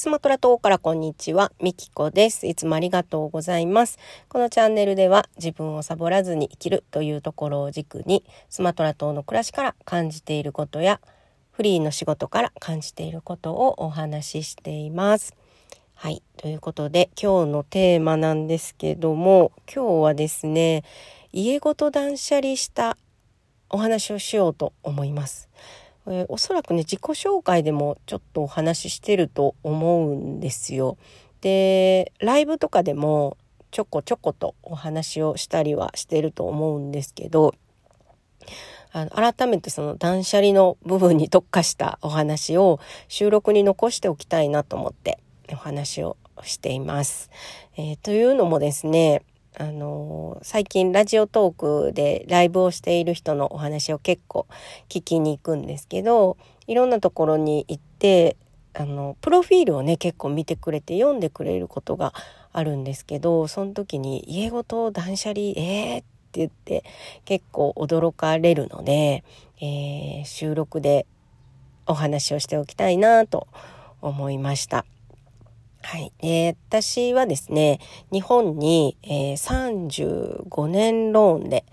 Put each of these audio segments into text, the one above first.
スマトラ島からこんにちは、みきこです。いつもありがとうございます。このチャンネルでは自分をサボらずに生きるというところを軸に、スマトラ島の暮らしから感じていることや、フリーの仕事から感じていることをお話ししています。はい。ということで、今日のテーマなんですけども、今日はですね、家ごと断捨離したお話をしようと思います。えー、おそらくね自己紹介でもちょっとお話ししてると思うんですよ。でライブとかでもちょこちょことお話をしたりはしてると思うんですけどあの改めてその断捨離の部分に特化したお話を収録に残しておきたいなと思ってお話をしています。えー、というのもですねあの最近ラジオトークでライブをしている人のお話を結構聞きに行くんですけどいろんなところに行ってあのプロフィールをね結構見てくれて読んでくれることがあるんですけどその時に「家ごと断捨離えー!」って言って結構驚かれるので、えー、収録でお話をしておきたいなと思いました。はい。えー、私はですね、日本に、えー、35年ローンで、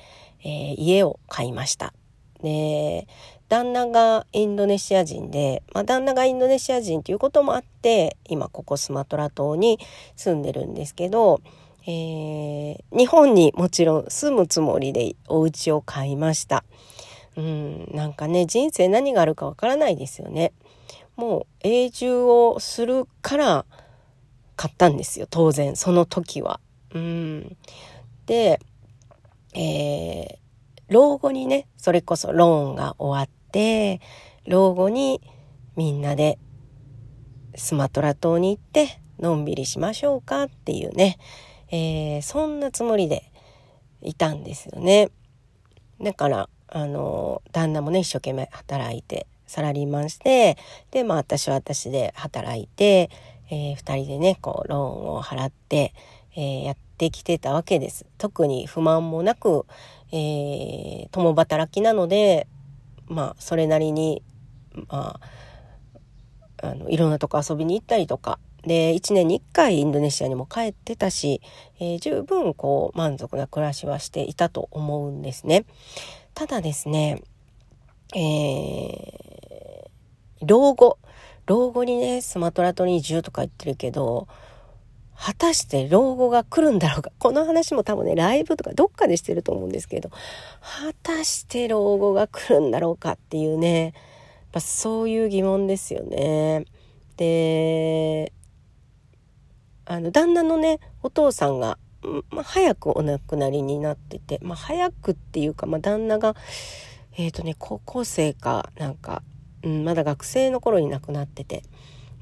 えー、家を買いました。で、旦那がインドネシア人で、まあ、旦那がインドネシア人ということもあって、今ここスマトラ島に住んでるんですけど、えー、日本にもちろん住むつもりでお家を買いました。うん、なんかね、人生何があるかわからないですよね。もう永住をするから、買ったんですよ当然その時は。うん、で、えー、老後にねそれこそローンが終わって老後にみんなでスマトラ島に行ってのんびりしましょうかっていうね、えー、そんなつもりでいたんですよね。だからあの旦那もね一生懸命働いてサラリーマンしてでまあ私は私で働いてえー、2人でねこうローンを払って、えー、やってきてたわけです。特に不満もなく、えー、共働きなのでまあそれなりにまああのいろんなとこ遊びに行ったりとかで1年に1回インドネシアにも帰ってたし、えー、十分こう満足な暮らしはしていたと思うんですね。ただですね、えー、老後老後にね、スマトラ島に移住とか言ってるけど、果たして老後が来るんだろうか？この話も多分ね、ライブとかどっかでしてると思うんですけど、果たして老後が来るんだろうかっていうね、やっぱそういう疑問ですよね。で、あの、旦那のね、お父さんが、ま、早くお亡くなりになってて、ま、早くっていうか、ま、旦那が、えっ、ー、とね、高校生かなんかうん、まだ学生の頃に亡くなってて。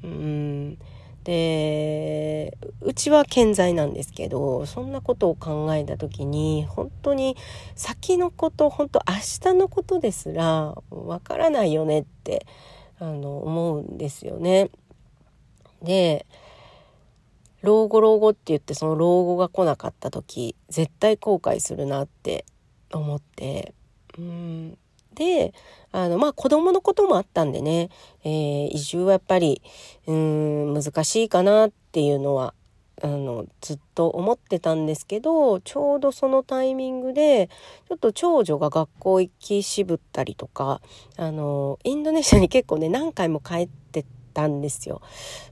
うんでうちは健在なんですけどそんなことを考えた時に本当に先のこと本当明日のことですらわからないよねってあの思うんですよね。で老後老後って言ってその老後が来なかった時絶対後悔するなって思ってうんで、あの、まあ子供のこともあったんでね、えー、移住はやっぱり、うん、難しいかなっていうのは、あの、ずっと思ってたんですけど、ちょうどそのタイミングで、ちょっと長女が学校行き渋ったりとか、あの、インドネシアに結構ね、何回も帰ってたんですよ。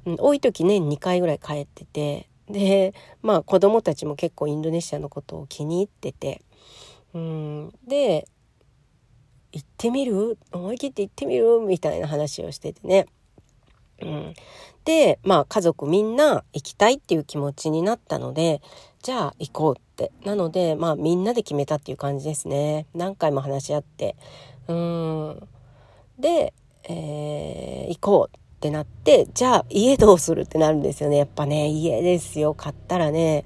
うん、多い時年2回ぐらい帰ってて、で、まあ子供たちも結構インドネシアのことを気に入ってて、うん、で、行ってみる？思い切って行ってみる？みたいな話をしててね。うん、で、まあ家族みんな行きたいっていう気持ちになったので、じゃあ行こうって。なので、まあみんなで決めたっていう感じですね。何回も話し合って。うん。で、えー、行こうってなって、じゃあ家どうするってなるんですよね。やっぱね、家ですよ。買ったらね。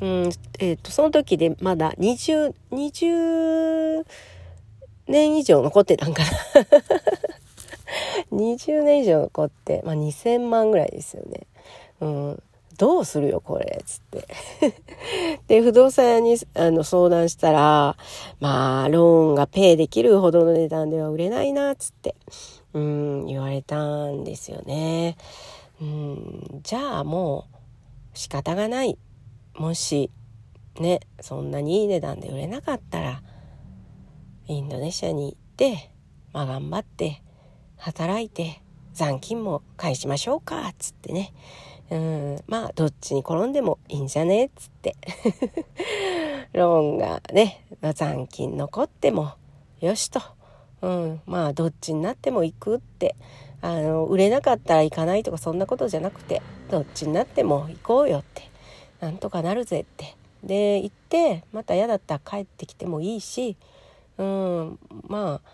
うん、えっ、ー、と、その時でまだ20、20、年以上残ってたんかな 20年以上残って、まあ、2000万ぐらいですよね。うん。どうするよ、これ、つって で、不動産屋にあの相談したら、まあ、ローンがペイできるほどの値段では売れないなっ、つって、うん、言われたんですよね。うんじゃあもう仕方がないもしねそんなにいい値段で売れなかったらインドネシアに行ってまあ頑張って働いて残金も返しましょうかっつってね。うんまあどっちに転んでもいいんじゃねっつって。ローンがね残金残ってもよしと、うん、まあどっちになっても行くって。あの売れなかったら行かないとかそんなことじゃなくてどっちになっても行こうよって。なんとかなるぜって。で行ってまた嫌だったら帰ってきてもいいしうん。まあ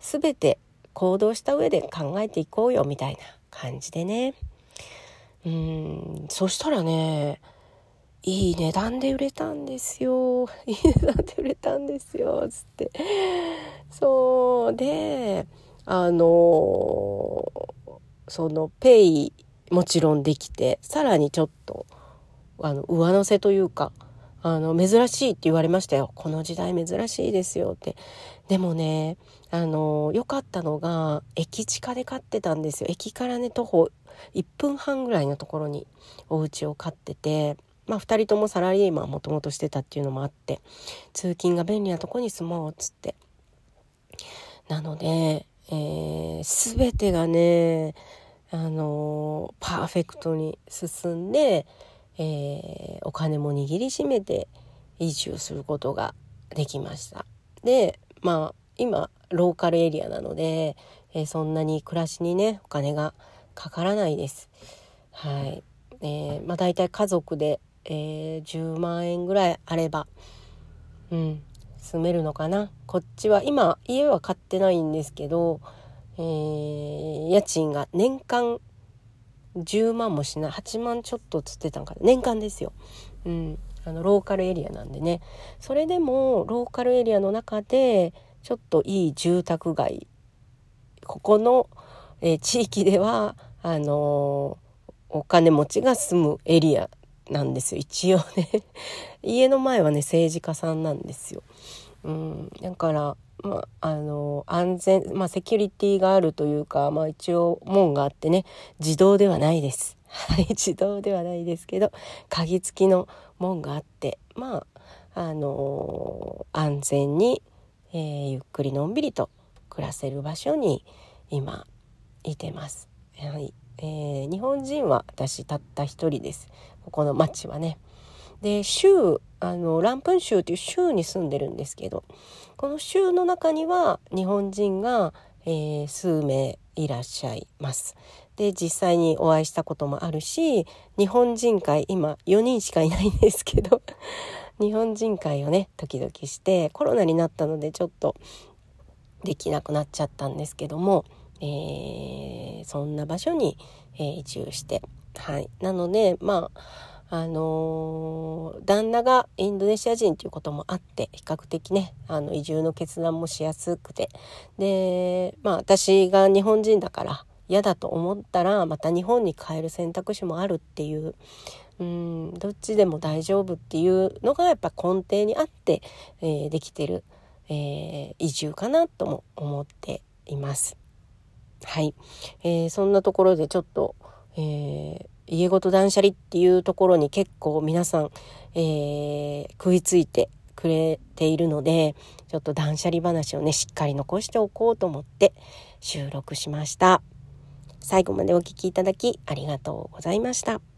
全て行動した上で考えていこうよみたいな感じでね。うん。そしたらねいい値段で売れたんですよ。いい値段で売れたんですよ。つって。そう。であのそのペイもちろんできてさらにちょっとあの上乗せというかあの珍しいって言われましたよ。この時代珍しいですよって。でもねあの良かったのが駅地下で買ってたんですよ。駅からね徒歩1分半ぐらいのところにお家を買っててまあ2人ともサラリーマンもともとしてたっていうのもあって通勤が便利なとこに住もうっつって。なので、えー、全てがねあのパーフェクトに進んで、えー、お金も握りしめて移住することができました。でまあ今ローカルエリアなので、えー、そんなに暮らしにねお金がかからないです。はい、えー、まあ大体家族で、えー、10万円ぐらいあれば、うん、住めるのかな。こっちは今家は買ってないんですけど、えー、家賃が年間10万もしない8万ちょっとつってたんかな。年間ですよ。うん、あのローカルエリアなんでね。それでもローカルエリアの中でちょっといい住宅街ここの、えー、地域ではあのー、お金持ちが住むエリアなんですよ。一応ね。家の前はね政治家さんなんですよ。うん、だからまあ、の安全、まあ、セキュリティがあるというか、まあ、一応門があってね自動ではないです。はい、自動ではないですけど鍵付きの門があってまああのー、安全に、えー、ゆっくりのんびりと暮らせる場所に今いてます。はいえー、日本人は私たった一人です。ここの町はね。で州あのランプン州という州に住んでるんですけどこの州の中には日本人が、えー、数名いらっしゃいます。で実際にお会いしたこともあるし日本人会今4人しかいないんですけど 日本人会をね時々してコロナになったのでちょっとできなくなっちゃったんですけども、えー、そんな場所に、えー、移住してはいなのでまああの、旦那がインドネシア人ということもあって比較的ねあの移住の決断もしやすくてでまあ私が日本人だから嫌だと思ったらまた日本に帰る選択肢もあるっていううんどっちでも大丈夫っていうのがやっぱ根底にあって、えー、できてる、えー、移住かなとも思っています。はい、えー、そんなところでちょっと、えー、家ごと断捨離っていうところに結構皆さん、えー、食いついてくれているのでちょっと断捨離話をねしっかり残しておこうと思って収録しました最後までお聴きいただきありがとうございました。